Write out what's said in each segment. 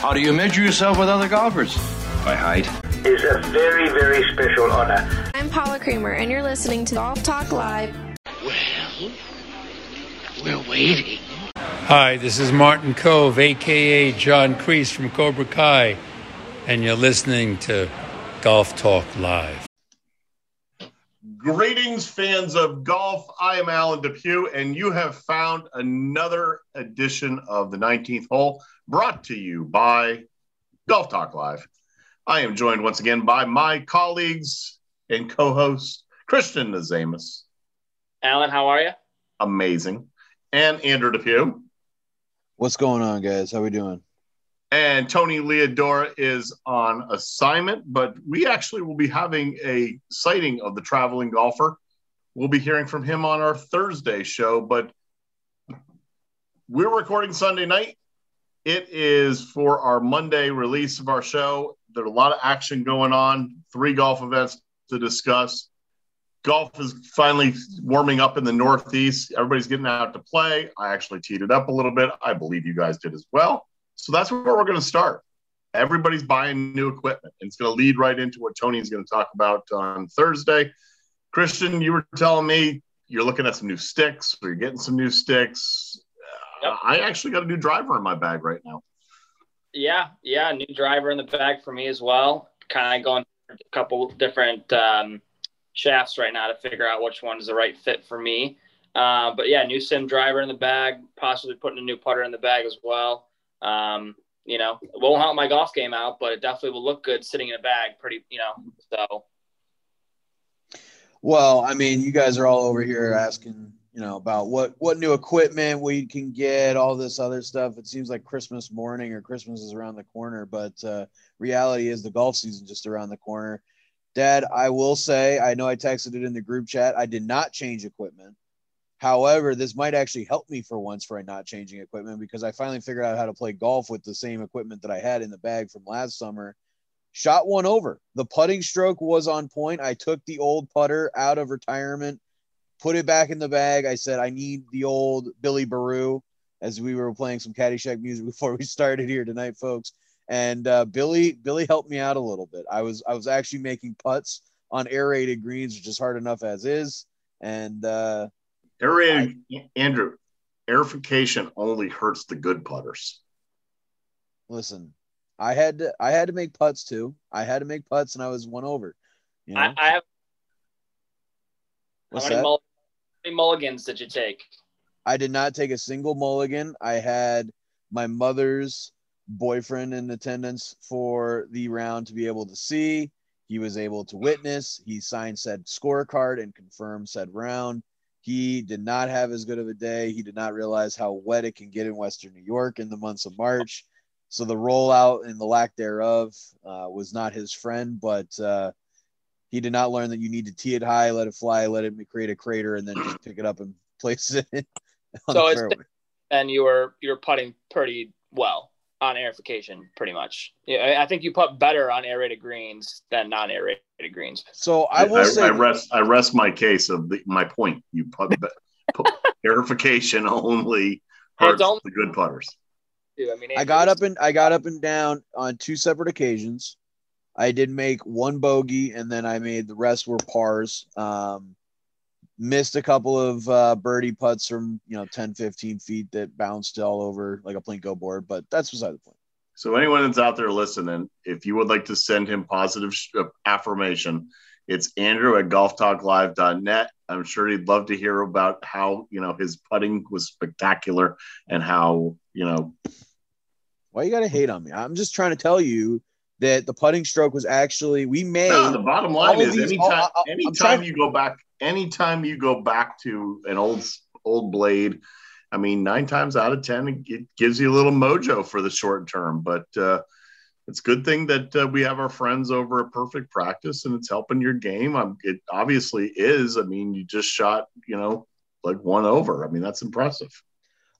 How do you measure yourself with other golfers? By height. It's a very, very special honor. I'm Paula Creamer, and you're listening to Golf Talk Live. Well, we're waiting. Hi, this is Martin Kove, aka John Kreese from Cobra Kai, and you're listening to Golf Talk Live. Greetings, fans of golf. I am Alan Depew, and you have found another edition of the 19th hole brought to you by Golf Talk Live. I am joined once again by my colleagues and co hosts, Christian Nazamus. Alan, how are you? Amazing. And Andrew Depew. What's going on, guys? How are we doing? And Tony Leodora is on assignment, but we actually will be having a sighting of the traveling golfer. We'll be hearing from him on our Thursday show, but we're recording Sunday night. It is for our Monday release of our show. There's a lot of action going on, three golf events to discuss. Golf is finally warming up in the Northeast. Everybody's getting out to play. I actually teed it up a little bit. I believe you guys did as well. So that's where we're going to start. Everybody's buying new equipment. And it's going to lead right into what Tony's going to talk about on Thursday. Christian, you were telling me you're looking at some new sticks or you're getting some new sticks. Yep. Uh, I actually got a new driver in my bag right now. Yeah, yeah, new driver in the bag for me as well. Kind of going a couple different um, shafts right now to figure out which one is the right fit for me. Uh, but yeah, new sim driver in the bag, possibly putting a new putter in the bag as well. Um, you know, it won't help my golf game out, but it definitely will look good sitting in a bag. Pretty, you know, so. Well, I mean, you guys are all over here asking, you know, about what what new equipment we can get, all this other stuff. It seems like Christmas morning or Christmas is around the corner, but uh, reality is the golf season just around the corner. Dad, I will say, I know I texted it in the group chat. I did not change equipment. However, this might actually help me for once for not changing equipment because I finally figured out how to play golf with the same equipment that I had in the bag from last summer. Shot one over. The putting stroke was on point. I took the old putter out of retirement, put it back in the bag. I said, I need the old Billy Baroo as we were playing some Caddyshack music before we started here tonight, folks. And uh, Billy, Billy helped me out a little bit. I was, I was actually making putts on aerated greens, which is hard enough as is. And uh, Aerated, Andrew, aerification only hurts the good putters. Listen, I had to I had to make putts too. I had to make putts, and I was one over. You know? I, I have. What's how many, that? Mull- how many mulligans did you take? I did not take a single mulligan. I had my mother's boyfriend in attendance for the round to be able to see. He was able to witness. He signed said scorecard and confirmed said round. He did not have as good of a day. He did not realize how wet it can get in Western New York in the months of March. So the rollout and the lack thereof uh, was not his friend, but uh, he did not learn that you need to tee it high, let it fly, let it create a crater, and then just pick it up and place it. so it's and you were you were putting pretty well on aerification, pretty much. Yeah, I think you put better on aerated greens than non-aerated greens. So I will I, say, I rest I rest my case of the, my point. You put, put aerification only hurts only, the good putters. I mean, I got up and I got up and down on two separate occasions. I did make one bogey, and then I made the rest were pars. Um, missed a couple of uh, birdie putts from you know 10 15 feet that bounced all over like a plinko board but that's beside the point. So anyone that's out there listening if you would like to send him positive sh- uh, affirmation it's andrew at golftalklive.net i'm sure he'd love to hear about how you know his putting was spectacular and how you know. Why you gotta hate on me? I'm just trying to tell you that the putting stroke was actually we made no, the bottom line is these, anytime all, anytime trying, you go back anytime you go back to an old old blade, I mean, nine times out of ten, it gives you a little mojo for the short term. But uh, it's a good thing that uh, we have our friends over at Perfect Practice, and it's helping your game. Um, it obviously is. I mean, you just shot, you know, like one over. I mean, that's impressive.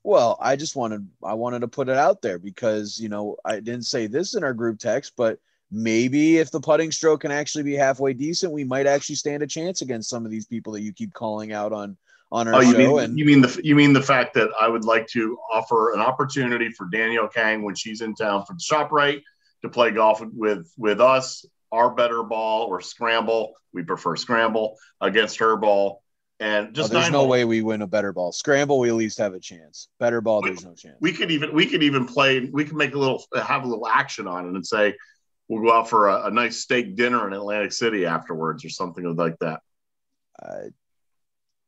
Well, I just wanted I wanted to put it out there because you know I didn't say this in our group text, but maybe if the putting stroke can actually be halfway decent, we might actually stand a chance against some of these people that you keep calling out on on our Oh, you show. mean and you mean the you mean the fact that I would like to offer an opportunity for Danielle Kang when she's in town for the ShopRite to play golf with with us, our better ball or scramble. We prefer scramble against her ball, and oh, there's no way we win a better ball. Scramble, we at least have a chance. Better ball, there's no chance. we could even we could even play we could make a little have a little action on it and say we'll go out for a, a nice steak dinner in atlantic city afterwards or something like that. Uh,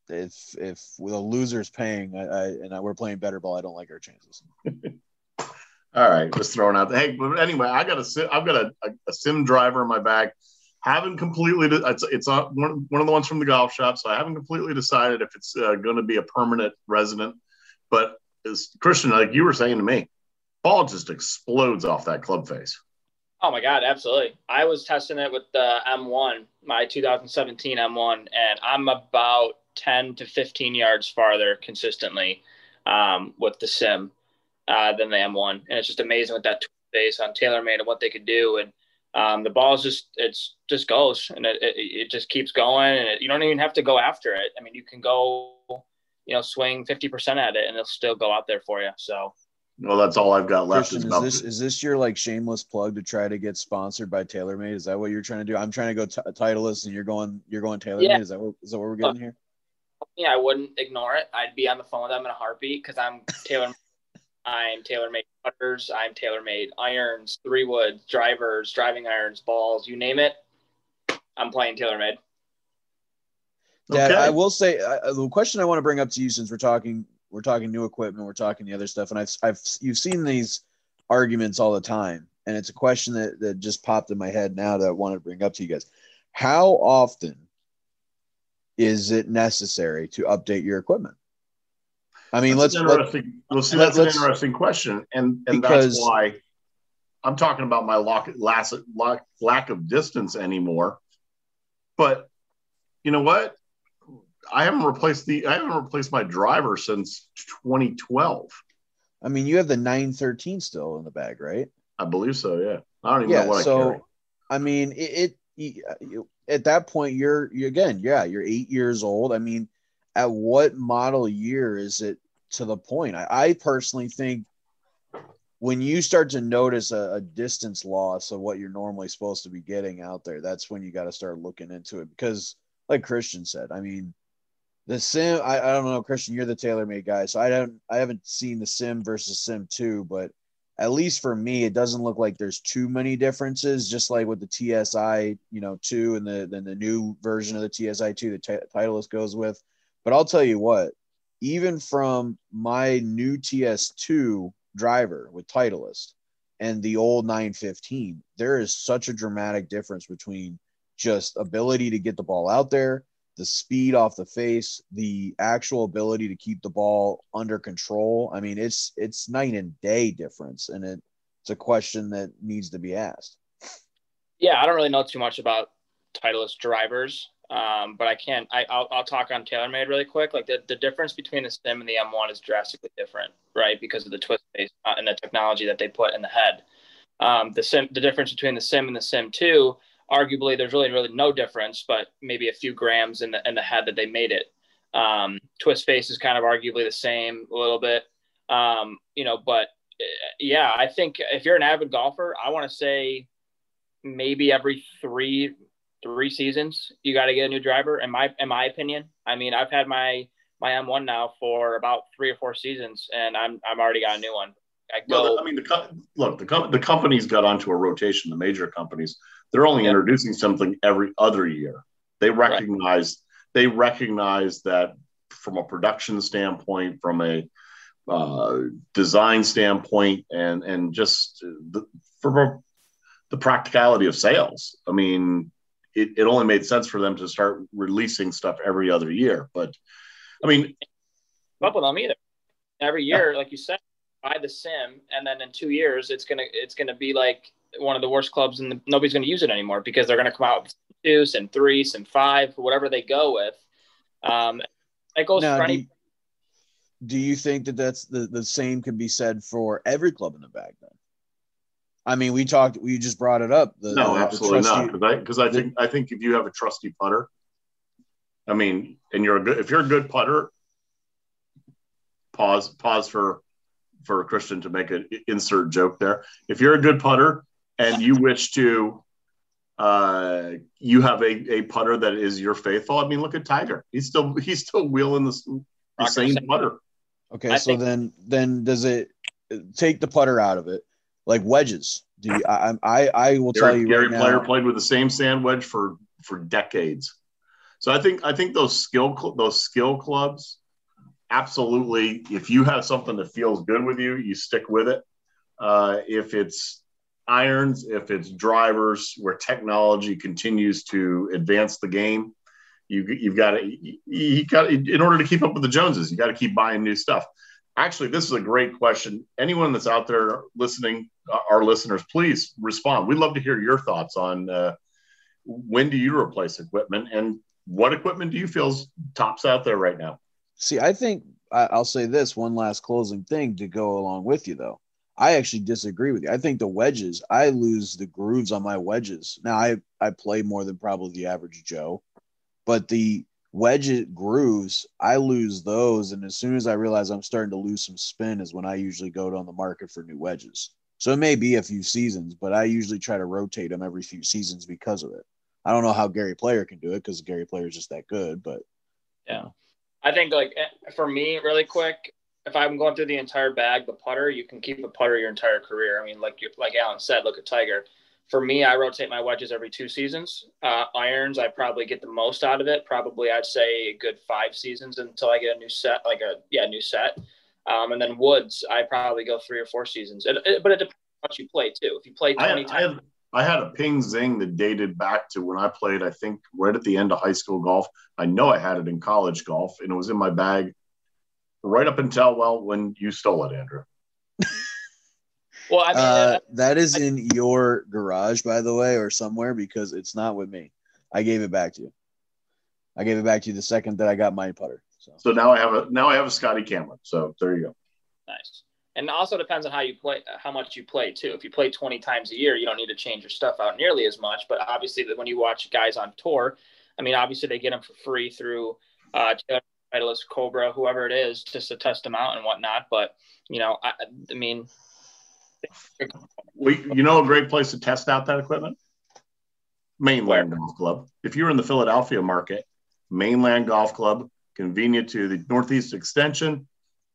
if if the loser's paying I, I, and I, we're playing better ball, I don't like our chances. all right just throwing out the hey but anyway i got a i've got a, a, a sim driver in my bag haven't completely it's, it's on one, one of the ones from the golf shop so i haven't completely decided if it's uh, going to be a permanent resident. But as christian like you were saying to me ball just explodes off that club face Oh my God, absolutely. I was testing it with the M1, my 2017 M1, and I'm about 10 to 15 yards farther consistently um, with the sim uh, than the M1. And it's just amazing with that base on TaylorMade and what they could do. And um, the ball is just, it's just goes and it, it, it just keeps going. And it, you don't even have to go after it. I mean, you can go, you know, swing 50% at it and it'll still go out there for you. So, well that's all i've got left Christian, is is about this is this your like shameless plug to try to get sponsored by TaylorMade? Is that what you're trying to do? I'm trying to go t- Titleist, and you're going you're going TaylorMade. Yeah. Is that what is that what we're getting here? yeah, I wouldn't ignore it. I'd be on the phone with them in a heartbeat because I'm Taylor. I'm TaylorMade putters. I'm TaylorMade irons, three wood drivers, driving irons, balls, you name it. I'm playing TaylorMade. Dad, Okay. I will say uh, the question I want to bring up to you since we're talking we're talking new equipment, we're talking the other stuff, and I've I've you've seen these arguments all the time, and it's a question that that just popped in my head now that I wanted to bring up to you guys. How often is it necessary to update your equipment? I mean, That's let's an let, interesting. well, see, let- that's an let's- interesting question, and and Because- that's why I'm talking about my lock, lack, lack of distance anymore. But you know what? I haven't replaced the I haven't replaced my driver since 2012. I mean, you have the 913 still in the bag, right? I believe so. Yeah, I don't even yeah know what I so carry. i mean it, it at that point you're you again yeah you're eight years old i mean at what model year is it to the point i, I personally think when you start to notice a, a distance loss of what you're normally supposed to be getting out there that's when you got to start looking into it because like christian said i mean the sim I, I don't know christian you're the TaylorMade guy so i don't i haven't seen the sim versus sim 2 but at least for me, it doesn't look like there's too many differences. Just like with the TSI, you know, two and the then the new version of the TSI two, the t- Titleist goes with. But I'll tell you what, even from my new TS2 driver with Titleist and the old 915, there is such a dramatic difference between just ability to get the ball out there, the speed off the face, the actual ability to keep the ball under control. I mean, it's it's night and day difference, and it, it's a question that needs to be asked. Yeah, I don't really know too much about Titleist drivers, um, but I can. I, I'll, I'll talk on TaylorMade really quick. Like the, the difference between the Sim and the M1 is drastically different, right? Because of the twist face uh, and the technology that they put in the head. Um, the Sim, the difference between the Sim and the Sim 2, arguably, there's really really no difference, but maybe a few grams in the in the head that they made it. Um, twist face is kind of arguably the same a little bit, um, you know. But uh, yeah, I think if you're an avid golfer, I want to say maybe every three three seasons you got to get a new driver in my in my opinion i mean i've had my my m1 now for about three or four seasons and i'm i'm already got a new one i go Well, I mean, the look, the com- the companies got onto a rotation. The major companies, they're only Yeah. introducing something every other year. They recognize they recognize that from a production standpoint, from a uh, design standpoint, and and just the, from the practicality of sales. I mean, it, it only made sense for them to start releasing stuff every other year. But I mean, up with them either every year like you said buy the sim and then in two years it's gonna it's gonna be like one of the worst clubs and nobody's gonna use it anymore because they're gonna come out with two sim three sim five whatever they go with um it goes Now, for do any you, do you think that that's the, the same can be said for every club in the bag then? I mean, we talked, we just brought it up. The, no, the- the absolutely trusty- not. Because I because I think I think if you have a trusty putter, I mean, and you're a good if you're a good putter. Pause. Pause for for Christian to make an insert joke there. If you're a good putter and you wish to, uh, you have a, a putter that is your faithful. I mean, look at Tiger. He's still he's still wheeling the, the same putter. Okay, I so think- then then does it take the putter out of it? Like wedges. Do you, I, I I will tell you Gary right Player now. played with the same sand wedge for for decades. So I think I think those skill cl- those skill clubs, absolutely. If you have something that feels good with you, you stick with it. Uh, if it's irons, if it's drivers, where technology continues to advance the game, you you've got to you, you got in order to keep up with the Joneses, you got to keep buying new stuff. Actually, this is a great question. Anyone that's out there listening, uh, our listeners, please respond. We'd love to hear your thoughts on uh, when do you replace equipment and what equipment do you feel's tops out there right now? See, I think I'll say this one last closing thing to go along with you though. I actually disagree with you. I think the wedges, I lose the grooves on my wedges. Now I I play more than probably the average Joe, but the wedge grooves, I lose those. And as soon as I realize I'm starting to lose some spin, is when I usually go on the market for new wedges. So it may be a few seasons, but I usually try to rotate them every few seasons because of it. I don't know how Gary Player can do it because Gary Player is just that good, but Yeah. I think like eh, for me, really quick, if I'm going through the entire bag, the putter, you can keep a putter your entire career. I mean, like you, like Alan said, look at Tiger. For me, I rotate my wedges every two seasons. Uh, irons, I probably get the most out of it. Probably, I'd say a good five seasons until I get a new set, like a yeah, new set. Um, and then woods, I probably go three or four seasons. It, it- but it depends on what you play too. If you play twenty I times, I had a ping zing that dated back to when I played, I think right at the end of high school golf. I know I had it in college golf and it was in my bag right up until well when you stole it, Andrew. well, I mean, Uh, that is in your garage, by the way, or somewhere because it's not with me. I gave it back to you. I gave it back to you the second that I got my putter. So So now I have a now I have a Scotty Cameron. So there you go. Nice. And also depends on how you play, how much you play too. If you play 20 times a year, you don't need to change your stuff out nearly as much. But obviously, when you watch guys on tour, I mean, obviously they get them for free through uh, Taylor, Titleist, Cobra, whoever it is, just to test them out and whatnot. But you know, I, I mean, We, you know, a great place to test out that equipment? Mainland Golf Club. If you're in the Philadelphia market, Mainland Golf Club, convenient to the Northeast Extension,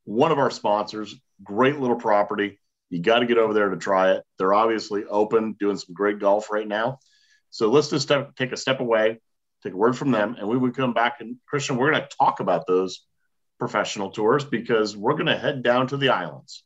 one of our sponsors, great little property. You got to get over there to try it. They're obviously open, doing some great golf right now. So let's just step, take a step away, take a word from them, and we would come back. And Christian, we're going to talk about those professional tours because we're going to head down to the islands.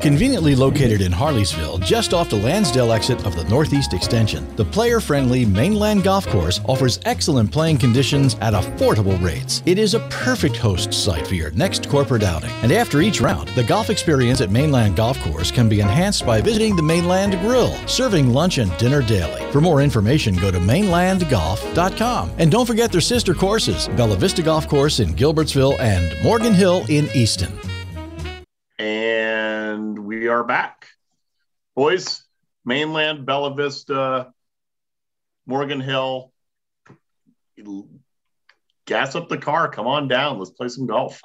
Conveniently located in Harleysville, just off the Lansdale exit of the Northeast Extension, the player friendly Mainland Golf Course offers excellent playing conditions at affordable rates. It is a perfect host site for your next corporate outing. And after each round, the golf experience at Mainland Golf Course can be enhanced by visiting the Mainland Grill, serving lunch and dinner daily. For more information, go to mainlandgolf.com. And don't forget their sister courses Bella Vista Golf Course in Gilbertsville and Morgan Hill in Easton. And we are back. Boys, mainland, Bella Vista, Morgan Hill. Gas up the car. Come on down. Let's play some golf.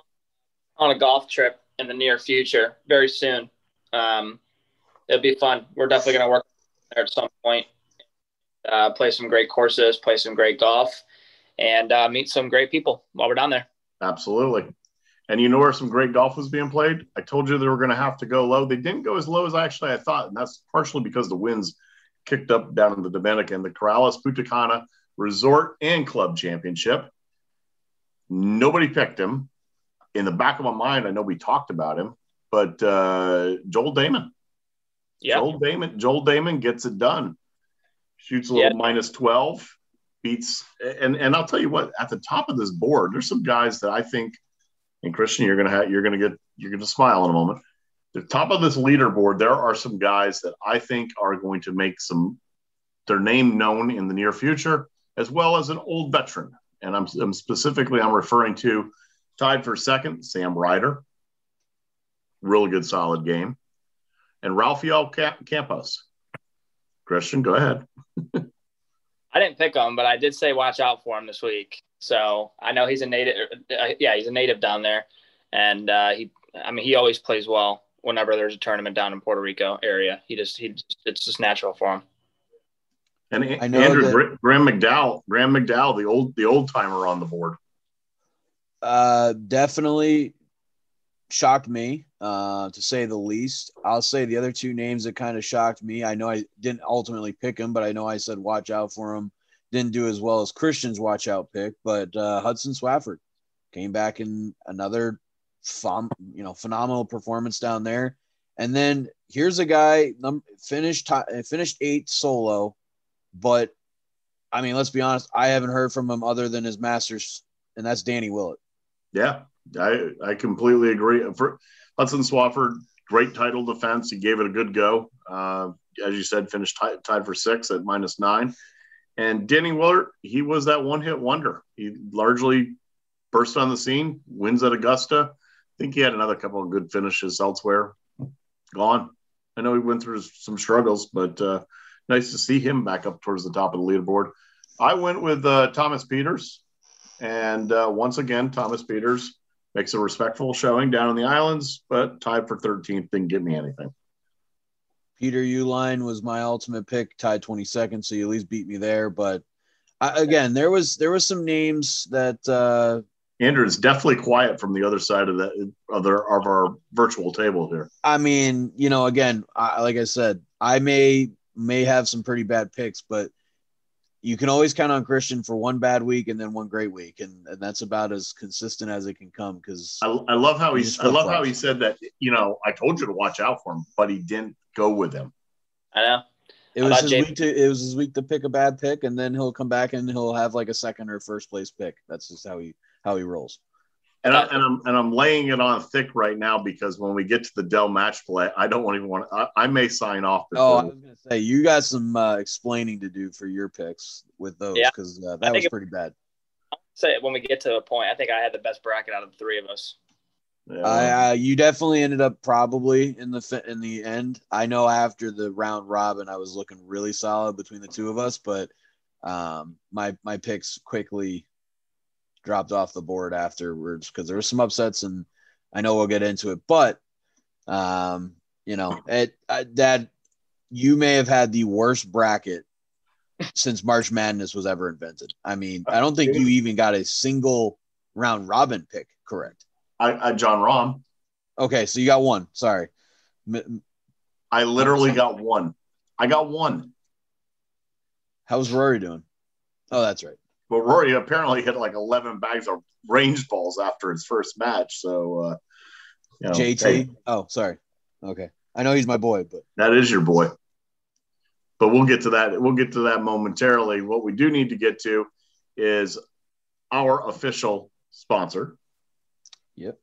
on a golf trip in the near future, very soon. Um, it'll be fun. We're definitely going to work there at some point. Uh, play some great courses, play some great golf, and uh, meet some great people while we're down there. Absolutely. And you know where some great golf was being played? I told you they were going to have to go low. They didn't go as low as actually I thought. And that's partially because the winds kicked up down in the Dominican. The Corrales Punta Cana Resort and Club Championship. Nobody picked him. In the back of my mind, I know we talked about him, but uh, Joel Dahmen. Yeah. Joel Dahmen. Joel Dahmen gets it done. Shoots a little minus twelve, beats, and and I'll tell you what. At the top of this board, there's some guys that I think, and Christian, you're gonna have, you're gonna get, you're gonna smile in a moment. The top of this leaderboard, there are some guys that I think are going to make some their name known in the near future, as well as an old veteran. And I'm, I'm specifically I'm referring to tied for second, Sam Ryder. Really good, solid game. And Rafael Campos. Christian, go ahead. I didn't pick him, but I did say watch out for him this week. So I know he's a native. Uh, yeah, he's a native down there, and uh, he. I mean, he always plays well whenever there's a tournament down in Puerto Rico area. He just he just, it's just natural for him. And I know Andrew that, Graham McDowell, Graham McDowell, the old the old timer on the board. Uh, definitely shocked me, uh, to say the least. I'll say the other two names that kind of shocked me. I know I didn't ultimately pick him, but I know I said watch out for him. Didn't do as well as Christian's watch out pick, but uh, Hudson Swafford came back in another, fun, you know, phenomenal performance down there. And then here's a guy num- finished t- finished eight solo, but I mean, let's be honest, I haven't heard from him other than his Masters, and that's Danny Willett. Yeah, I I completely agree. For Hudson Swafford, great title defense. He gave it a good go. Uh, as you said, finished tied for six at minus nine. And Danny Willett, he was that one hit wonder. He largely burst on the scene, wins at Augusta. I think he had another couple of good finishes elsewhere. Gone. I know he went through some struggles, but uh, nice to see him back up towards the top of the leaderboard. I went with uh, Thomas Pieters. And uh, once again, Thomas Pieters makes a respectful showing down in the islands, but tied for 13th didn't get me anything. Peter Uihlein was my ultimate pick, tied 22nd, so you at least beat me there. But I, again, there was there was some names that uh, Andrew is definitely quiet from the other side of the other of our virtual table here. I mean, you know, again, I, like I said, I may may have some pretty bad picks, but you can always count on Christian for one bad week and then one great week, and, and that's about as consistent as it can come. Because I, I, love how he I love how he said that. You know, I told you to watch out for him, but he didn't go with him. I know. It was his week to it was his week to pick a bad pick, and then he'll come back and he'll have like a second or first place pick. That's just how he how he rolls. And, I, and I'm and I'm laying it on thick right now because when we get to the Dell match play, I don't want even want. I, I may sign off. Oh, I was gonna say you got some uh, explaining to do for your picks with those because yeah. uh, that was pretty bad. I'll say when we get to a point, I think I had the best bracket out of the three of us. Yeah. I, uh, you definitely ended up probably in the in the end. I know after the round robin, I was looking really solid between the two of us, but um, my my picks quickly dropped off the board afterwards because there were some upsets, and I know we'll get into it. But um, you know, it uh, that you may have had the worst bracket since March Madness was ever invented. I mean, I don't think you even got a single round robin pick correct. I, I Jon Rahm. Okay, so you got one. Sorry. I literally got one. I got one. How's Rory doing? Oh, that's right. But Rory apparently hit like 11 bags of range balls after his first match. So, uh, you know, JT. Hey, oh, sorry. Okay. I know he's my boy, but that is your boy. But we'll get to that. We'll get to that momentarily. What we do need to get to is our official sponsor. Yep.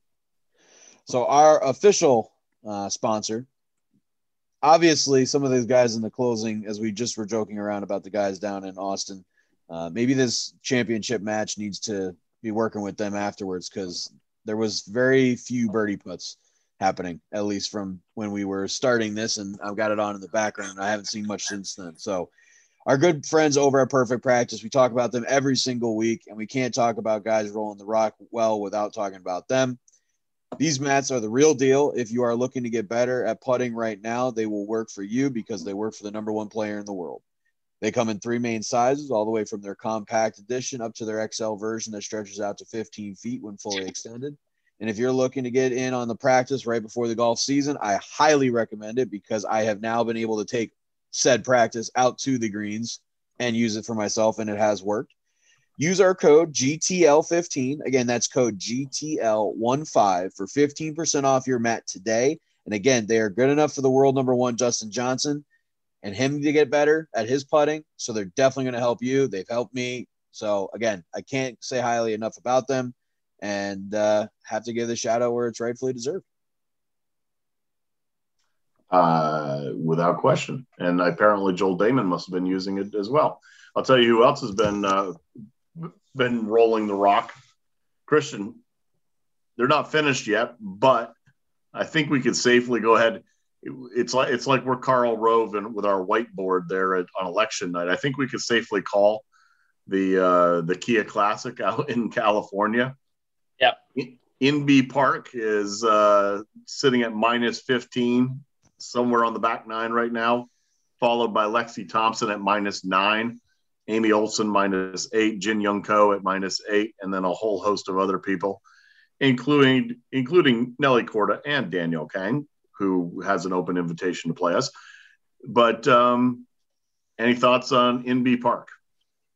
So our official uh, sponsor, obviously, some of these guys in the closing, as we just were joking around about the guys down in Austin, uh, maybe this championship match needs to be working with them afterwards because there was very few birdie putts happening, at least from when we were starting this, and I've got it on in the background. I haven't seen much since then. So, our good friends over at Perfect Practice, we talk about them every single week, and we can't talk about guys rolling the rock well without talking about them. These mats are the real deal. If you are looking to get better at putting right now, they will work for you because they work for the number one player in the world. They come in three main sizes, all the way from their compact edition up to their XL version that stretches out to 15 feet when fully extended. And if you're looking to get in on the practice right before the golf season, I highly recommend it because I have now been able to take said practice out to the greens and use it for myself, and it has worked. Use our code GTL15. Again, that's code GTL15 for 15% off your mat today. And again, they are good enough for the world number one, Justin Johnson and him to get better at his putting. So they're definitely going to help you. They've helped me. So again, I can't say highly enough about them and uh, have to give the shout out where it's rightfully deserved. Uh, without question. And apparently Joel Dahmen must have been using it as well. I'll tell you who else has been uh, been rolling the rock. Christian, they're not finished yet, but I think we could safely go ahead it's like it's like we're Karl Rove and with our whiteboard there at, on election night. I think we could safely call the uh, the Kia Classic out in California. Yeah. Inbee Park is uh, sitting at minus 15, somewhere on the back nine right now, followed by Lexi Thompson at minus nine, Amy Olson minus eight, Jin Young Ko at minus eight, and then a whole host of other people, including including Nelly Corda and Danielle Kang, who has an open invitation to play us. But um, any thoughts on Inbee Park?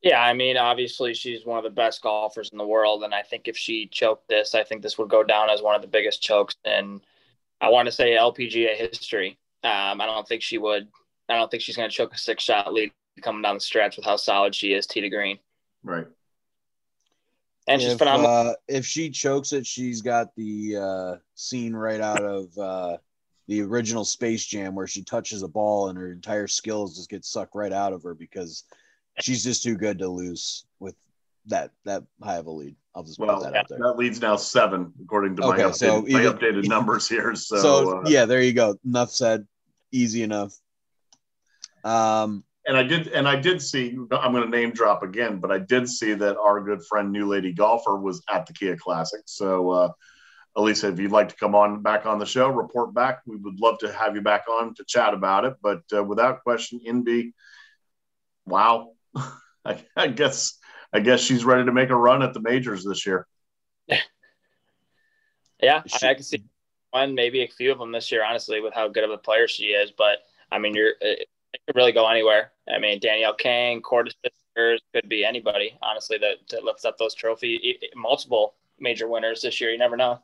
Yeah, I mean, obviously she's one of the best golfers in the world, and I think if she choked this, I think this would go down as one of the biggest chokes in, I want to say LPGA history. Um, I don't think she would. I don't think she's going to choke a six-shot lead coming down the stretch with how solid she is, tee to green. Right. And she's if, phenomenal. Uh, if she chokes it, she's got the uh, scene right out of uh, the original Space Jam where she touches a ball and her entire skills just get sucked right out of her because she's just too good to lose with that that high of a lead. I'll just well, put that out there. That leads now seven, according to my, Okay, updated, so my even- updated numbers here. So, So, uh, yeah, there you go. Enough said. Easy enough. Um, and I did, and I did see. I'm going to name drop again, but I did see that our good friend New Lady Golfer was at the Kia Classic. So, uh, Elisa, if you'd like to come on back on the show, report back. We would love to have you back on to chat about it. But uh, without question, Inbee, wow, I, I guess I guess she's ready to make a run at the majors this year. Yeah, I, I can see one, maybe a few of them this year, honestly, with how good of a player she is. But I mean, you're it, it could really go anywhere. I mean, Danielle Kang, Corda sisters, could be anybody, honestly, that, that lifts up those trophy. Multiple major winners this year. You never know.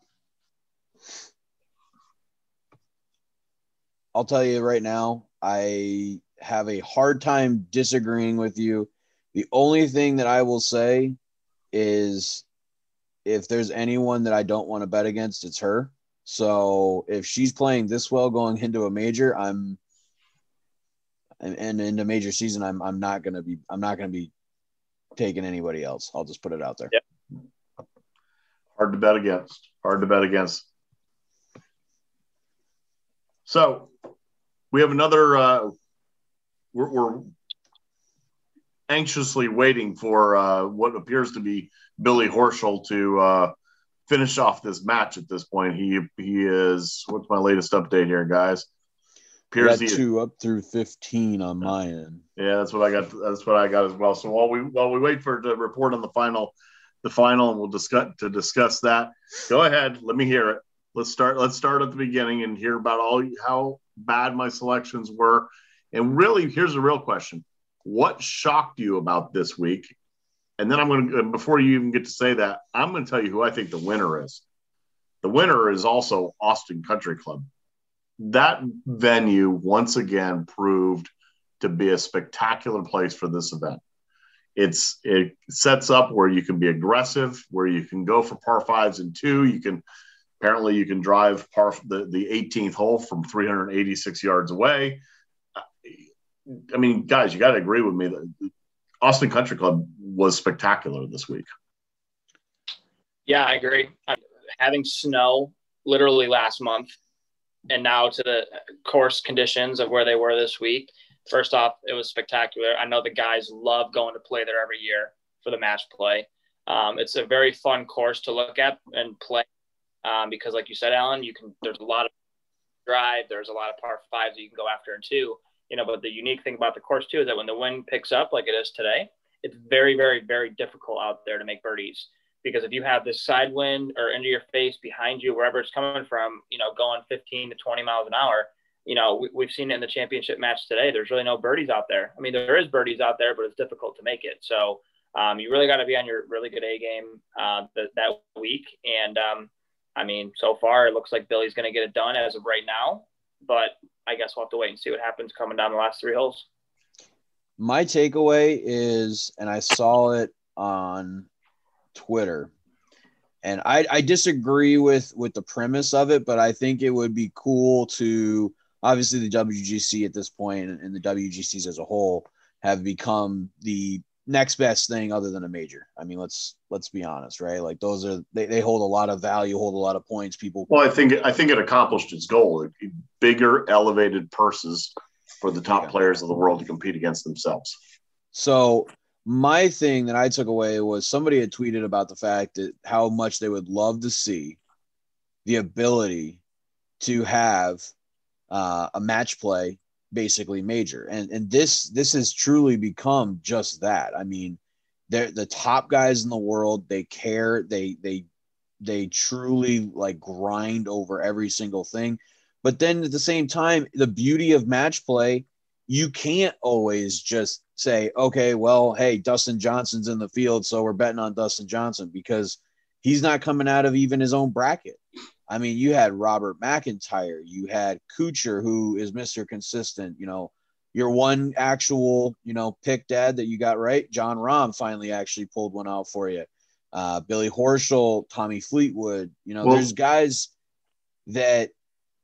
I'll tell you right now, I have a hard time disagreeing with you. The only thing that I will say is if there's anyone that I don't want to bet against, it's her. So if she's playing this well going into a major, I'm and, and into major season, I'm I'm not gonna be I'm not gonna be taking anybody else. I'll just put it out there. Yep. Hard to bet against. Hard to bet against. So we have another. Uh, we're, we're anxiously waiting for uh, what appears to be Billy Horschel to uh, finish off this match. At this point, he he is. What's my latest update here, guys? Appears he two up through fifteen on my end. Yeah, that's what I got. That's what I got as well. So while we while we wait for the report on the final, the final, and we'll discuss to discuss that. Go ahead. Let me hear it. Let's start. Let's start at the beginning and hear about all how bad my selections were. And really, here's the real question: What shocked you about this week? And then I'm going to uh, before you even get to say that, I'm going to tell you who I think the winner is. The winner is also Austin Country Club. That venue once again proved to be a spectacular place for this event. It's it sets up where you can be aggressive, where you can go for par fives and two. You can apparently you can drive par the, the 18th hole from 386 yards away. I mean, guys, you got to agree with me that Austin Country Club was spectacular this week. Yeah, I agree. Having snow literally last month and now to the course conditions of where they were this week. First off, it was spectacular. I know the guys love going to play there every year for the match play. Um, it's a very fun course to look at and play um, because, like you said, Alan, you can. There's a lot of drive. There's a lot of par fives that you can go after and two. You know, but the unique thing about the course too is that when the wind picks up like it is today, it's very, very, very difficult out there to make birdies because if you have this side wind or into your face behind you, wherever it's coming from, you know, going 15 to 20 miles an hour, you know, we, have seen it in the championship match today. There's really no birdies out there. I mean, there is birdies out there, but it's difficult to make it. So um, you really got to be on your really good A game uh, th- that week. And um, I mean, so far it looks like Billy's going to get it done as of right now, but I guess we'll have to wait and see what happens coming down the last three holes. My takeaway is, and I saw it on Twitter. And I, I disagree with with the premise of it, but I think it would be cool to obviously the WGC at this point and the WGCs as a whole have become the next best thing other than a major. I mean, let's let's be honest, right? Like those are they, they hold a lot of value, hold a lot of points. People. Well, I think I think it accomplished its goal. Bigger, elevated purses for the top yeah. players of the world to compete against themselves. So my thing that I took away was somebody had tweeted about the fact that how much they would love to see the ability to have uh, a match play basically major. And and this this has truly become just that. I mean they're the top guys in the world. They care. They they they truly like grind over every single thing. But then at the same time the beauty of match play you can't always just say okay well hey dustin johnson's in the field so we're betting on dustin johnson because he's not coming out of even his own bracket I mean, you had Robert McIntyre, you had Kuchar, who is Mr. Consistent. You know, your one actual, you know, pick dad that you got right, Jon Rahm finally actually pulled one out for you. Uh, Billy Horschel, Tommy Fleetwood. You know, well, there's guys that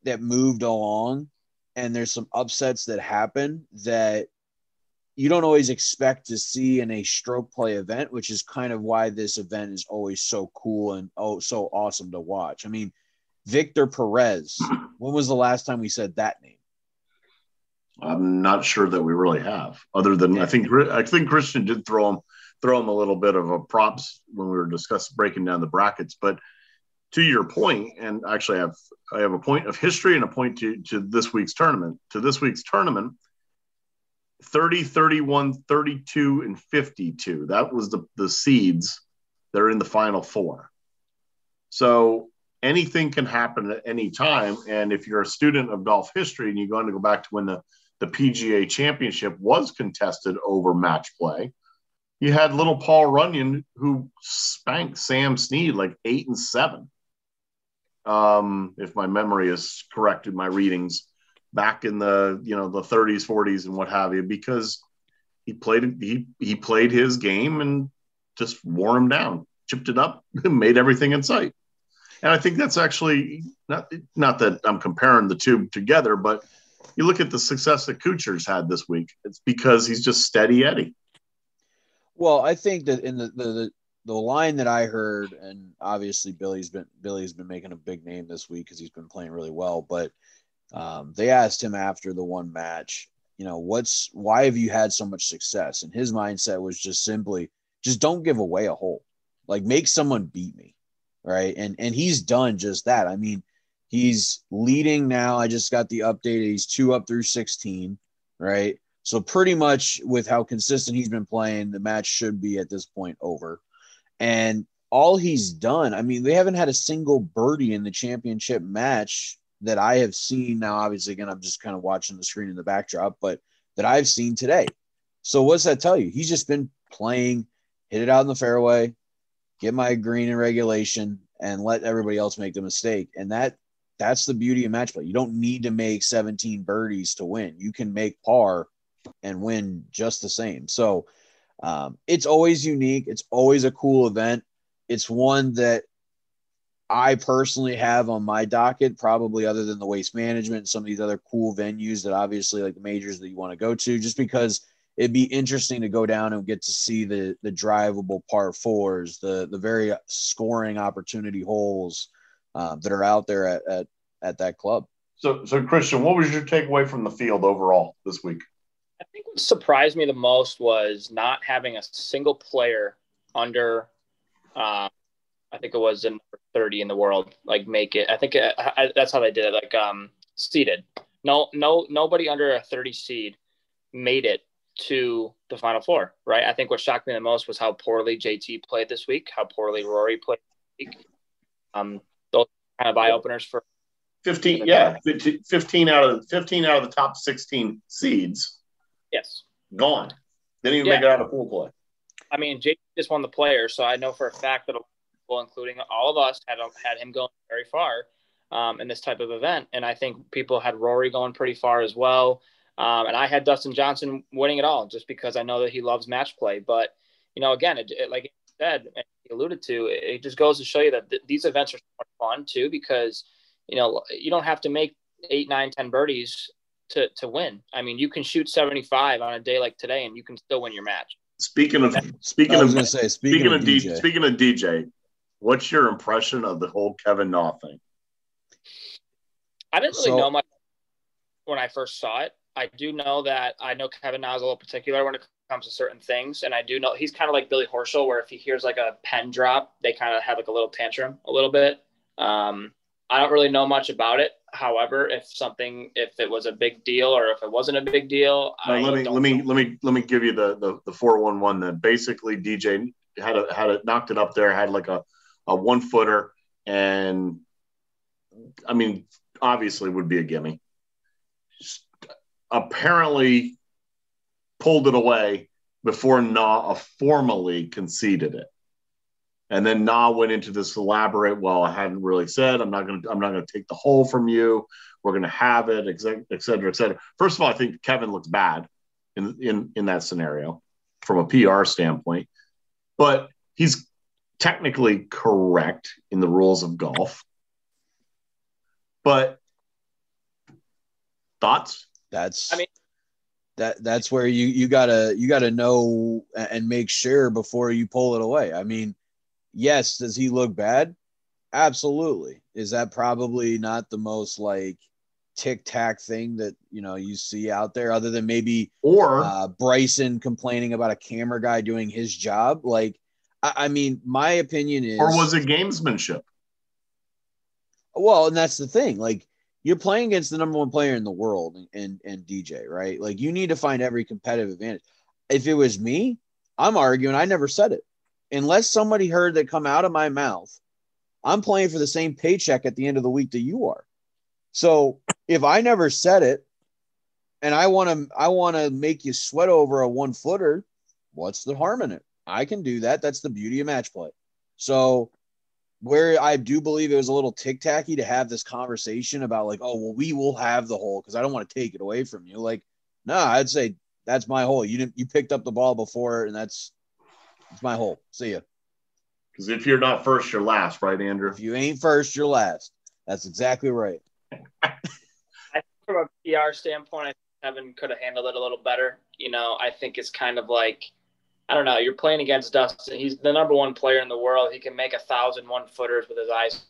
that moved along, and there's some upsets that happen that you don't always expect to see in a stroke play event, which is kind of why this event is always so cool and oh so awesome to watch. I mean Victor Perez. When was the last time we said that name? I'm not sure that we really have. Other than I think I think Christian did throw him throw him a little bit of a props when we were discussing breaking down the brackets. But to your point, and actually I have I have a point of history and a point to, to this week's tournament. To this week's tournament, 30, 31, 32, and 52. That was the, the seeds that are in the final four. So anything can happen at any time. And if you're a student of golf history and you're going to go back to when the, the PGA championship was contested over match play, you had little Paul Runyon who spanked Sam Snead like eight and seven. Um, if my memory is correct in my readings back in the you know the 30s 40s and what have you because he played he he played his game and just wore him down chipped it up made everything in sight and I think that's actually not not that I'm comparing the two together, but you look at the success that Kuchar's had this week. It's because he's just steady Eddie. Well, I think that in the, the the line that I heard, and obviously Billy's been Billy's been making a big name this week because he's been playing really well. But um, they asked him after the one match, you know, what's why have you had so much success? And his mindset was just simply, just don't give away a hole, like make someone beat me right? And and he's done just that. I mean, he's leading now. I just got the update. He's two up through 16, right? So pretty much with how consistent he's been playing, the match should be at this point over. And all he's done, I mean, they haven't had a single birdie in the championship match that I have seen. Now, obviously, again, I'm just kind of watching the screen in the backdrop, but that I've seen today. So what's that tell you? He's just been playing, hit it out in the fairway, get my green in regulation, and let everybody else make the mistake. And that that's the beauty of match play. You don't need to make 17 birdies to win. You can make par and win just the same. So um, it's always unique. It's always a cool event. It's one that I personally have on my docket, probably other than the waste management, some of these other cool venues that obviously like the majors that you want to go to, just because it'd be interesting to go down and get to see the the drivable par fours, the the very scoring opportunity holes uh, that are out there at, at at that club. So, so Christian, what was your takeaway from the field overall this week? I think what surprised me the most was not having a single player under, uh, I think it was in 30 in the world, like make it. I think it, uh, I, that's how they did it, like um, seeded. No, no, nobody under a 30 seed made it to the Final Four, right? I think what shocked me the most was how poorly JT played this week, how poorly Rory played this week. Um, those kind of eye openers for 15. Yeah, 15 out of 15 out of the top 16 seeds. Yes, gone. Didn't even yeah. make it out of pool play. I mean, JT just won the player, so I know for a fact that people, including all of us, had had him going very far um, in this type of event, and I think people had Rory going pretty far as well. Um, and I had Dustin Johnson winning it all just because I know that he loves match play. But, you know, again, it, it, like you said, and he alluded to, it, it, just goes to show you that th- these events are so much fun too, because, you know, you don't have to make eight, nine, 10 birdies to, to win. I mean, you can shoot 75 on a day like today and you can still win your match. Speaking of speaking of say, speaking, speaking of of DJ. DJ. speaking of DJ, what's your impression of the whole Kevin Na thing? I didn't really So- know much when I first saw it. I do know that I know Kevin Na is a little particular when it comes to certain things, and I do know he's kind of like Billy Horschel, where if he hears like a pen drop, they kind of have like a little tantrum a little bit. Um, I don't really know much about it. However, if something, if it was a big deal or if it wasn't a big deal, Now, I let me let me let me let me give you the the the four one one. Then basically, DJ had a had it knocked it up there, had like a a one footer, and I mean, obviously, would be a gimme. Apparently, pulled it away before Na formally conceded it. And then Na went into this elaborate, well, I hadn't really said, I'm not going to, I'm not going to take the hole from you. We're going to have it, et cetera, et cetera. First of all, I think Kevin looks bad in, in, in that scenario from a PR standpoint, but he's technically correct in the rules of golf. But thoughts? That's I mean- that that's where you you gotta you gotta know and make sure before you pull it away. I mean, yes, does he look bad? Absolutely. Is that probably not the most like tic tac thing that you know you see out there, other than maybe Or uh, Bryson complaining about a camera guy doing his job? Like, I, I mean, my opinion is, or was it gamesmanship? well, and that's the thing. Like you're playing against the number one player in the world and and DJ, right? Like you need to find every competitive advantage. If it was me, I'm arguing I never said it. Unless somebody heard that come out of my mouth, I'm playing for the same paycheck at the end of the week that you are. So if I never said it and I want to I want to make you sweat over a one footer, what's the harm in it? I can do that. That's the beauty of match play. So where I do believe it was a little tic tacky to have this conversation about like, oh well, we will have the hole because I don't want to take it away from you. Like, no, I'd say that's my hole. You didn't you picked up the ball before, and that's it's my hole. See ya. Because if you're not first, you're last, right, Andrew? If you ain't first, you're last. That's exactly right. from a PR standpoint, I think Kevin could have handled it a little better. You know, I think it's kind of like, I don't know, you're playing against Dustin. He's the number one player in the world. He can make a thousand one footers with his eyes.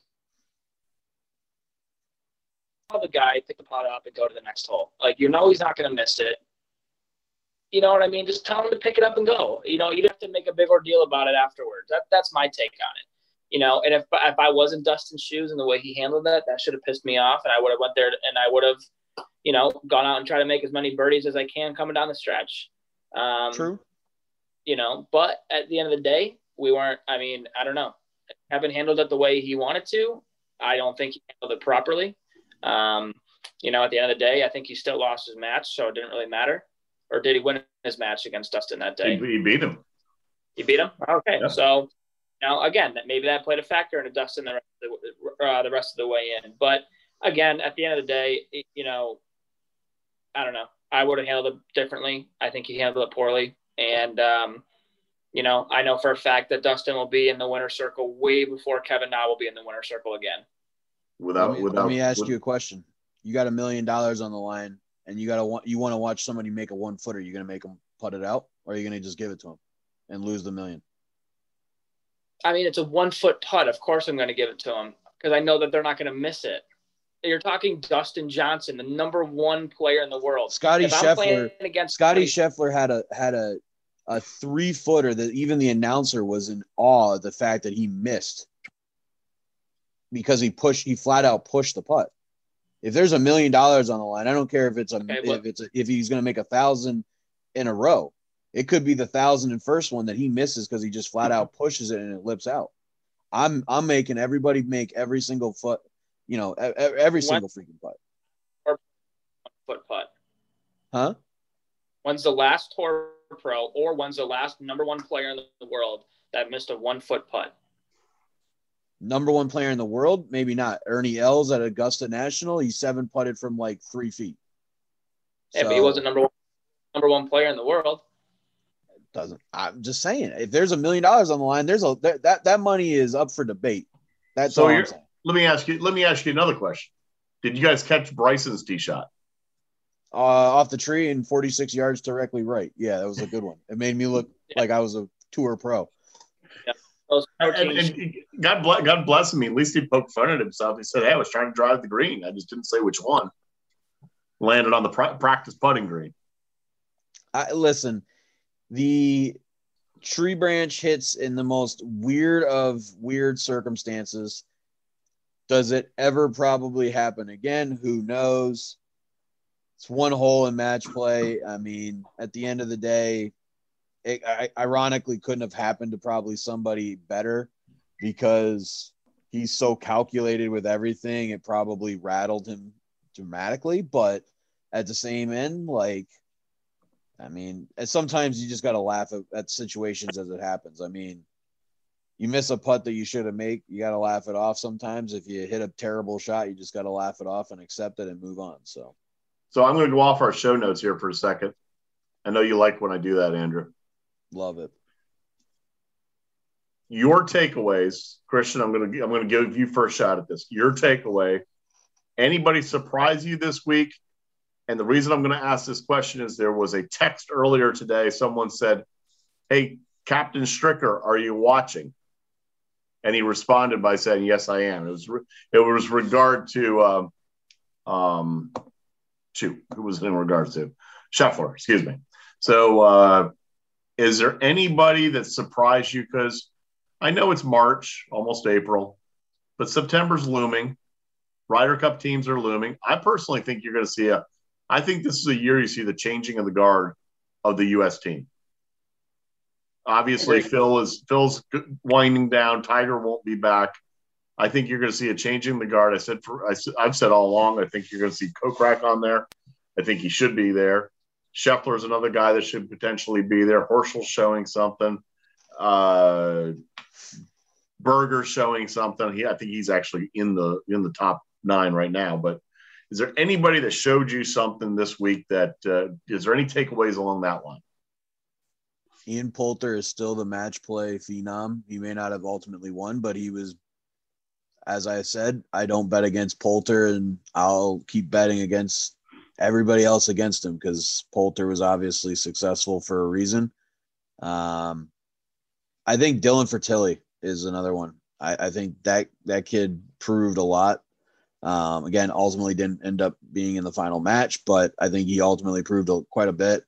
Tell the guy, pick the pot up and go to the next hole. Like, you know, he's not going to miss it. You know what I mean? Just tell him to pick it up and go. You know, you don't have to make a big ordeal about it afterwards. That, that's my take on it. You know, and if if I wasn't Dustin's shoes and the way he handled that, that should have pissed me off, and I would have went there and I would have you know, gone out and try to make as many birdies as I can coming down the stretch. Um, True. You know, but at the end of the day, we weren't. I mean, I don't know. Kevin handled it the way he wanted to. I don't think he handled it properly. Um, you know, at the end of the day, I think he still lost his match, so it didn't really matter. Or did he win his match against Dustin that day? he beat him. He beat him. Okay, Yeah. so now again, that maybe that played a factor into Dustin the rest of the, uh, the rest of the way in. But again, at the end of the day, you know, I don't know. I would have handled it differently. I think he handled it poorly, and um, you know, I know for a fact that Dustin will be in the winner circle way before Kevin Na will be in the winner circle again. Without, let me, without, let me ask with- you a question. You got a million dollars on the line, and you got to want you want to watch somebody make a one footer. You're gonna make them put it out, or are you gonna just give it to him and lose the million? I mean, it's a one foot putt. Of course, I'm going to give it to him because I know that they're not going to miss it. You're talking Dustin Johnson, the number one player in the world. Scotty If I'm playing Scheffler. against Scotty somebody- Scheffler had a had a a three footer that even the announcer was in awe of the fact that he missed because he pushed he flat out pushed the putt. If there's a million dollars on the line, I don't care if it's a Okay, if it's a, if he's going to make a thousand in a row. It could be the thousand and first one that he misses because he just flat out pushes it and it lips out. I'm I'm making everybody make every single foot, you know, every single freaking putt. foot putt. Huh? When's the last tour pro or when's the last number one player in the world that missed a one foot putt? number one player in the world? Maybe not. Ernie Els at Augusta National, he seven putted from like three feet. Yeah, but he wasn't number one, number one player in the world. doesn't. I'm just saying, if there's a million dollars on the line, there's a that that, that money is up for debate. That's So all I'm saying. let me ask you. Let me ask you another question. Did you guys catch Bryson's tee shot? Uh, off the tree and 46 yards directly right. Yeah, that was a good one. It made me look like I was a tour pro. Those pro And, and God bless, God bless him. At least he poked fun at himself. He said, "Hey, I was trying to drive the green. I just didn't say which one." Landed on the pra- practice putting green. I listen, the tree branch hits in the most weird of weird circumstances. Does it ever probably happen again? Who knows? It's one hole in match play. I mean, at the end of the day, it ironically couldn't have happened to probably somebody better because he's so calculated with everything. It probably rattled him dramatically, but at the same end, like I mean, sometimes you just got to laugh at, at situations as it happens. I mean, you miss a putt that you should have made, you got to laugh it off. Sometimes if you hit a terrible shot, you just got to laugh it off and accept it and move on. So, So I'm going to go off our show notes here for a second. I know you like when I do that, Andrew. love it. Your takeaways, Christian. I'm going to I'm going to give you first shot at this. Your takeaway. Anybody surprise you this week? And the reason I'm going to ask this question is there was a text earlier today. Someone said, "Hey, Captain Stricker, are you watching?" And he responded by saying, "Yes, I am." It was re- it was regard to um, um, shoot, who was it in regards to Scheffler? Excuse me. So, uh, is there anybody that surprised you? Because I know it's March, almost April, but September's looming. Ryder Cup teams are looming. I personally think you're going to see a. I think this is a year you see the changing of the guard of the U.S. team. Obviously, Phil is Phil's winding down. Tiger won't be back. I think you're going to see a changing of the guard. I said for I, have said all along. I think you're going to see Kokrak on there. I think he should be there. Scheffler is another guy that should potentially be there. Horschel's showing something. Uh, Berger showing something. He, I think he's actually in the in the top nine right now. But is there anybody that showed you something this week? That uh, is there any takeaways along that line? Ian Poulter is still the match play phenom. He may not have ultimately won, but he was, as I said, I don't bet against Poulter, and I'll keep betting against everybody else against him because Poulter was obviously successful for a reason. Um, I think Dylan Frittelli is another one. I, I think that that kid proved a lot. Um, again, ultimately didn't end up being in the final match, but I think he ultimately proved a, quite a bit.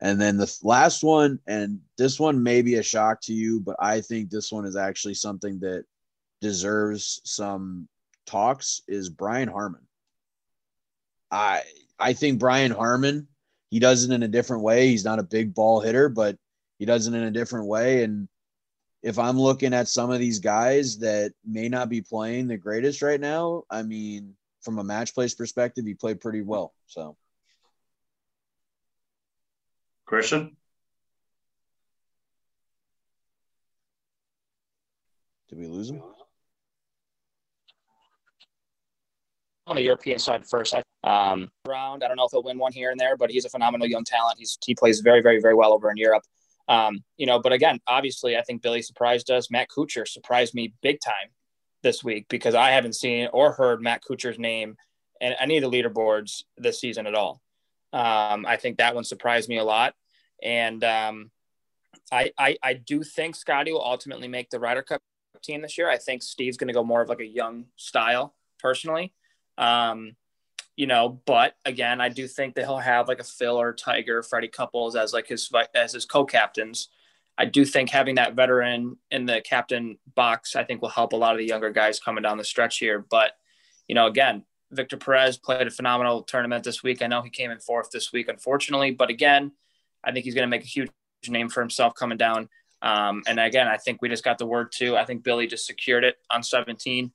And then the last one, and this one may be a shock to you, but I think this one is actually something that deserves some talks is Brian Harman. I I think Brian Harman, he does it in a different way. He's not a big ball hitter, but he does it in a different way. And if I'm looking at some of these guys that may not be playing the greatest right now, I mean, from a match place perspective, he played pretty well. So Christian, did we lose him? On the European side first. Um, round, I don't know if he'll win one here and there, but he's a phenomenal young talent. He's he plays very, very, very well over in Europe. Um, you know, but again, obviously, I think Billy surprised us. Matt Kuchar surprised me big time this week because I haven't seen or heard Matt Kuchar's name in any of the leaderboards this season at all. Um, I think that one surprised me a lot, and um, I, I I do think Scotty will ultimately make the Ryder Cup team this year. I think Steve's going to go more of like a young style personally. Um, you know, but again, I do think that he'll have like a Phil or Tiger, Freddie Couples as like his as his co-captains. I do think having that veteran in the captain box, I think, will help a lot of the younger guys coming down the stretch here. But you know, again, Victor Perez played a phenomenal tournament this week. I know he came in fourth this week, unfortunately, but again, I think he's going to make a huge name for himself coming down. Um, and again, I think we just got the word too. I think Billy just secured it on 17.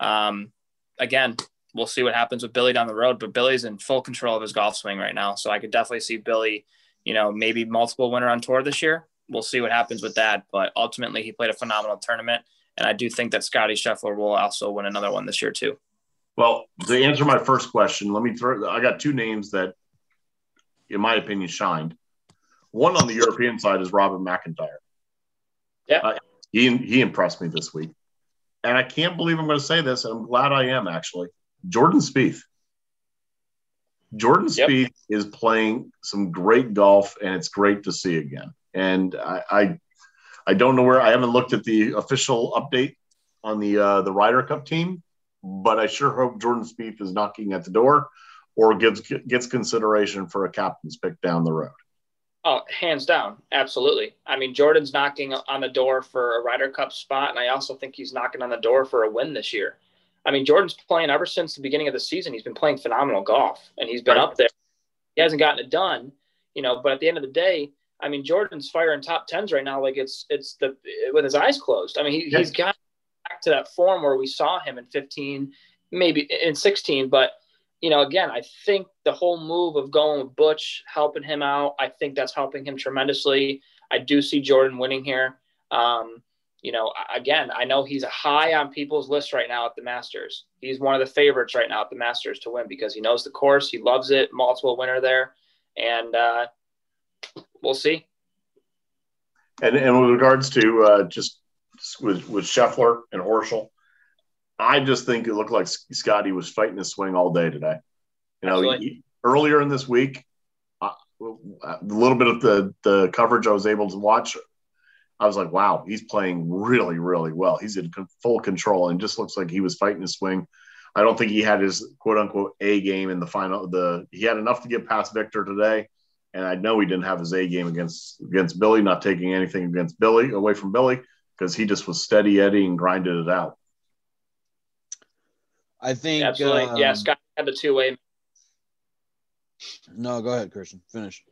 Um, again, we'll see what happens with Billy down the road, but Billy's in full control of his golf swing right now. So I could definitely see Billy, you know, maybe multiple winner on tour this year. We'll see what happens with that. But ultimately, he played a phenomenal tournament. And I do think that Scotty Scheffler will also win another one this year, too. Well, to answer my first question, let me throw. I got two names that, in my opinion, shined. One on the European side is Robin MacIntyre. Yeah, uh, he he impressed me this week, and I can't believe I'm going to say this, and I'm glad I am actually. Jordan Spieth. Jordan Yep. Spieth is playing some great golf, and it's great to see again. And I, I, I don't know where I haven't looked at the official update on the uh, the Ryder Cup team, but I sure hope Jordan Spieth is knocking at the door or gives gets consideration for a captain's pick down the road. Oh, hands down, absolutely. I mean, Jordan's knocking on the door for a Ryder Cup spot, and I also think he's knocking on the door for a win this year. I mean, Jordan's playing ever since the beginning of the season. He's been playing phenomenal golf, and he's been right. up there. He hasn't gotten it done, you know. But at the end of the day, I mean, Jordan's firing top tens right now, like it's it's the with his eyes closed. I mean, he, yeah. he's got back to that form where we saw him in 15, maybe in 16, but you know, again, I think the whole move of going with Butch, helping him out, I think that's helping him tremendously. I do see Jordan winning here. Um, you know, again, I know he's high on people's list right now at the Masters. He's one of the favorites right now at the Masters to win because he knows the course, he loves it, multiple winner there, and uh, we'll see. And, and with regards to uh, just with with Scheffler and Horschel, I just think it looked like Scotty was fighting his swing all day today. You know, he, earlier in this week, uh, a little bit of the the coverage I was able to watch, I was like, wow, he's playing really, really well. He's in full control and just looks like he was fighting his swing. I don't think he had his quote unquote A game in the final. The he had enough to get past Victor today, and I know he didn't have his A game against against Billy. Not taking anything against Billy away from Billy because he just was steady Eddie and grinded it out. I think absolutely. Um, yeah, Scott had the two way. No, go ahead, Christian. Finish.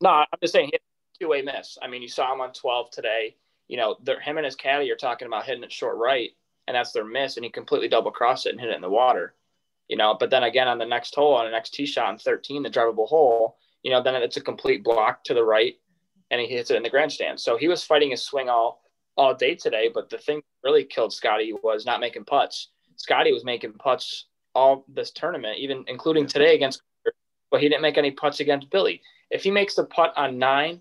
No, I'm just saying he had two way miss. I mean, you saw him on 12 today. You know, him and his caddy are talking about hitting it short right, and that's their miss, and he completely double crossed it and hit it in the water. You know, but then again on the next hole, on the next tee shot on 13, the drivable hole, you know, then it's a complete block to the right, and he hits it in the grandstand. So he was fighting his swing all all day today. But the thing that really killed Scotty was not making putts. Scotty was making putts all this tournament, even including today against, but he didn't make any putts against Billy. If he makes the putt on nine,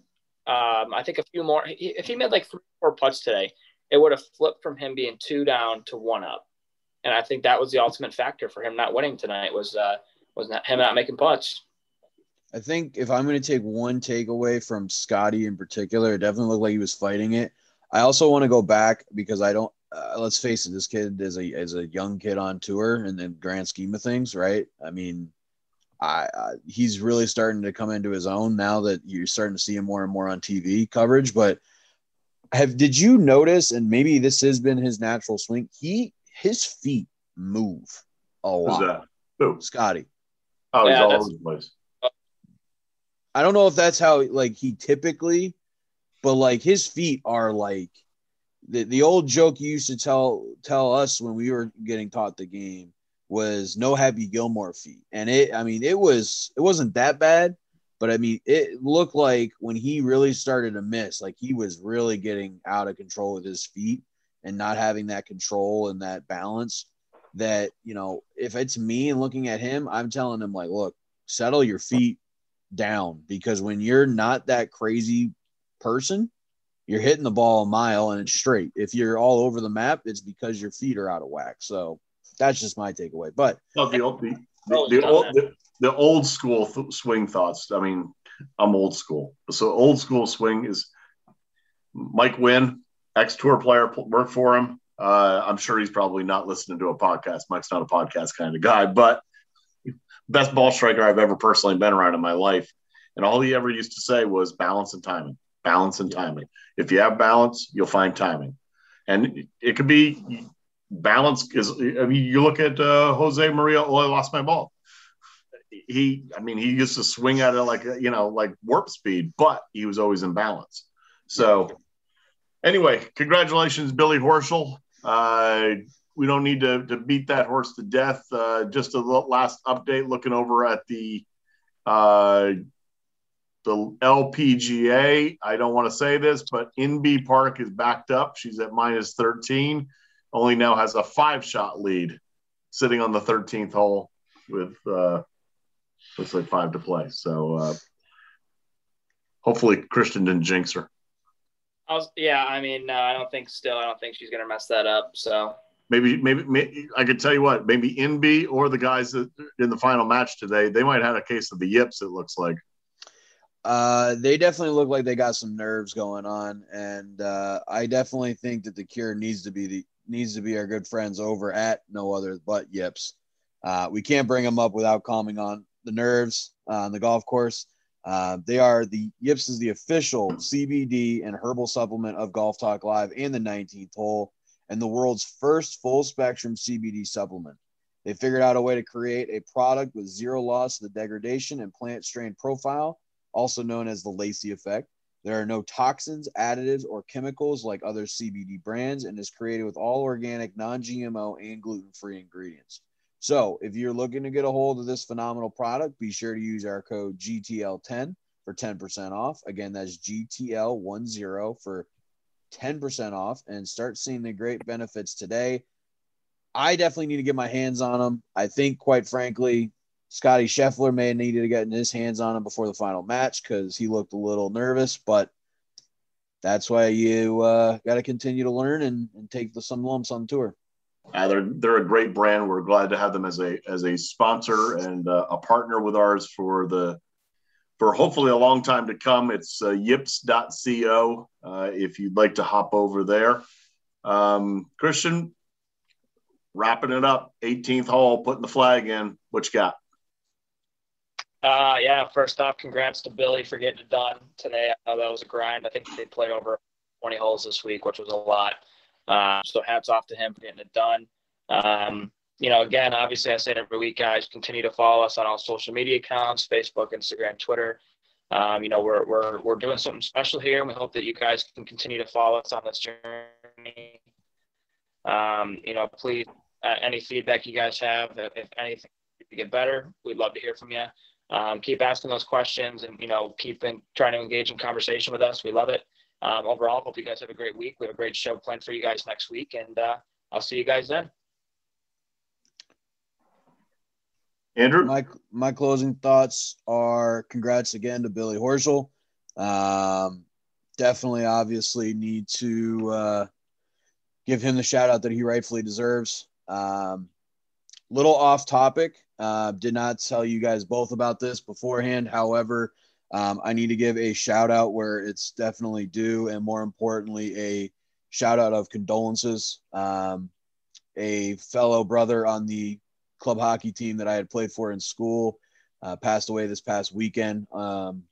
um, I think a few more. If he made like three, four putts today, it would have flipped from him being two down to one up, and I think that was the ultimate factor for him not winning tonight was uh, was not him not making putts. I think if I'm going to take one takeaway from Scotty in particular, it definitely looked like he was fighting it. I also want to go back because I don't uh, let's face it, this kid is a is a young kid on tour in the grand scheme of things, right? I mean, I, I, he's really starting to come into his own now that you're starting to see him more and more on TV coverage. But have did you notice? And maybe this has been his natural swing. He his feet move a lot. Who's that? Who? Scotty. Oh, he's yeah, all over the place. I don't know if that's how like he typically, but like his feet are like the, the old joke you used to tell tell us when we were getting taught the game was no happy Gilmore feet. And it I mean it was it wasn't that bad, but I mean it looked like when he really started to miss, like he was really getting out of control with his feet and not having that control and that balance that, you know, if it's me and looking at him, I'm telling him like, look, settle your feet down because when you're not that crazy person, you're hitting the ball a mile and it's straight. If you're all over the map, it's because your feet are out of whack. So that's just my takeaway. But well, the, old, the, the, the, old, the, the old school th- swing thoughts. I mean, I'm old school. So old school swing is Mike Wynn, ex tour player, worked for him. Uh, I'm sure he's probably not listening to a podcast. Mike's not a podcast kind of guy, but best ball striker I've ever personally been around in my life. And all he ever used to say was balance and timing balance and timing. If you have balance, you'll find timing. And it could be balance is, I mean, you look at uh, Jose Maria, oh, I lost my ball. He, I mean, he used to swing at it like, you know, like warp speed, but he was always in balance. So, anyway, congratulations, Billy Horschel. Uh, we don't need to, to beat that horse to death. Uh, just a last update looking over at the uh, the LPGA, I don't want to say this, but Inbee Park is backed up. She's at minus 13, only now has a five shot lead sitting on the 13th hole with, uh, looks like five to play. So uh, hopefully Christian didn't jinx her. I was, yeah, I mean, no, I don't think still, I don't think she's going to mess that up. So maybe, maybe, maybe, I could tell you what, maybe Inbee or the guys that in the final match today, they might have had a case of the yips, it looks like. Uh, they definitely look like they got some nerves going on, and uh, I definitely think that the cure needs to be the needs to be our good friends over at no other but Yips. Uh, we can't bring them up without calming on the nerves uh, on the golf course. Uh, they are the Yips is the official CBD and herbal supplement of Golf Talk Live and the 19th hole, and the world's first full spectrum CBD supplement. They figured out a way to create a product with zero loss of the degradation and plant strain profile, also known as the Lacey effect. There are no toxins, additives, or chemicals like other CBD brands, and is created with all organic, non GMO, and gluten free ingredients. So, if you're looking to get a hold of this phenomenal product, be sure to use our code GTL10 for 10% off. Again, that's GTL10 for 10% off and start seeing the great benefits today. I definitely need to get my hands on them. I think, quite frankly, Scotty Scheffler may have needed to get his hands on him before the final match because he looked a little nervous, but that's why you uh, got to continue to learn and, and take the, some lumps on tour. Uh, they're they're a great brand. We're glad to have them as a as a sponsor and uh, a partner with ours for the for hopefully a long time to come. It's uh, yips.co uh, if you'd like to hop over there. Um, Christian, wrapping it up, 18th hole, putting the flag in. What you got? Uh, yeah, first off, congrats to Billy for getting it done today. I know that was a grind. I think they played over 20 holes this week, which was a lot. Uh, so hats off to him for getting it done. Um, you know, again, obviously, I say it every week, guys. Continue to follow us on all social media accounts: Facebook, Instagram, Twitter. Um, you know, we're we're we're doing something special here, and we hope that you guys can continue to follow us on this journey. Um, you know, please, uh, any feedback you guys have, if, if anything to get better, we'd love to hear from you. Um, keep asking those questions, and you know, keep in, trying to engage in conversation with us. We love it. Um, overall, hope you guys have a great week. We have a great show planned for you guys next week, and uh, I'll see you guys then. Andrew, my my closing thoughts are congrats again to Billy Horschel. Um, definitely, obviously, need to uh, give him the shout out that he rightfully deserves. Um, little off topic. Uh, did not tell you guys both about this beforehand. However, um, I need to give a shout out where it's definitely due, and more importantly, a shout out of condolences. Um, a fellow brother on the club hockey team that I had played for in school uh, passed away this past weekend, um,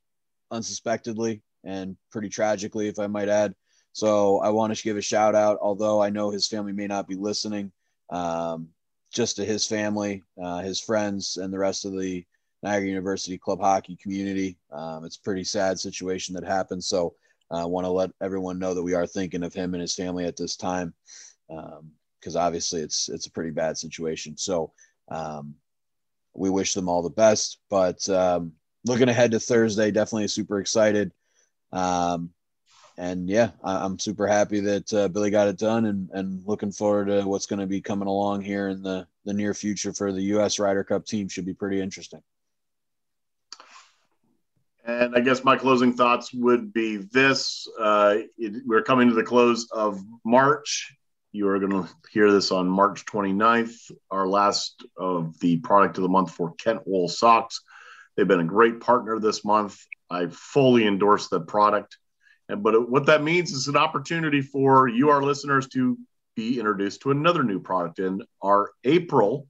unsuspectedly and pretty tragically, if I might add. So I want to give a shout out, although I know his family may not be listening, um, just to his family, uh, his friends, and the rest of the Niagara University club hockey community. Um, it's a pretty sad situation that happened. So I uh, want to let everyone know that we are thinking of him and his family at this time, because um, obviously it's it's a pretty bad situation. So um, we wish them all the best. But um, looking ahead to Thursday, definitely super excited. Um, and yeah, I, am super happy that uh, Billy got it done, and, and looking forward to what's going to be coming along here in the the near future for the U.S. Ryder Cup team. Should be pretty interesting. And I guess my closing thoughts would be this: uh, it, we're coming to the close of March. You are going to hear this on March 29th, our last of the product of the month for Kentwool Socks. They've been a great partner this month. I fully endorse the product. And but what that means is an opportunity for you, our listeners, to be introduced to another new product in our April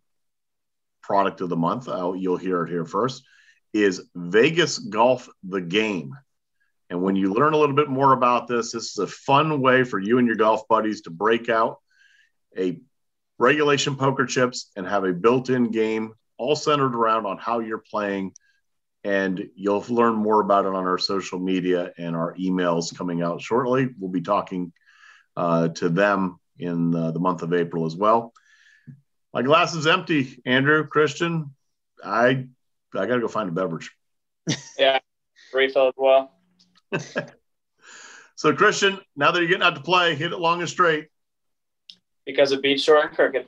product of the month. You'll hear it here first is Vegas Golf the Game. And when you learn a little bit more about this, this is a fun way for you and your golf buddies to break out a regulation poker chips and have a built in game all centered around on how you're playing. And you'll learn more about it on our social media and our emails coming out shortly. We'll be talking uh, to them in uh, the month of April as well. My glass is empty, Andrew, Christian. I I got to go find a beverage. yeah, refill as well. so, Christian, now that you're getting out to play, hit it long and straight. Because it beats short and crooked.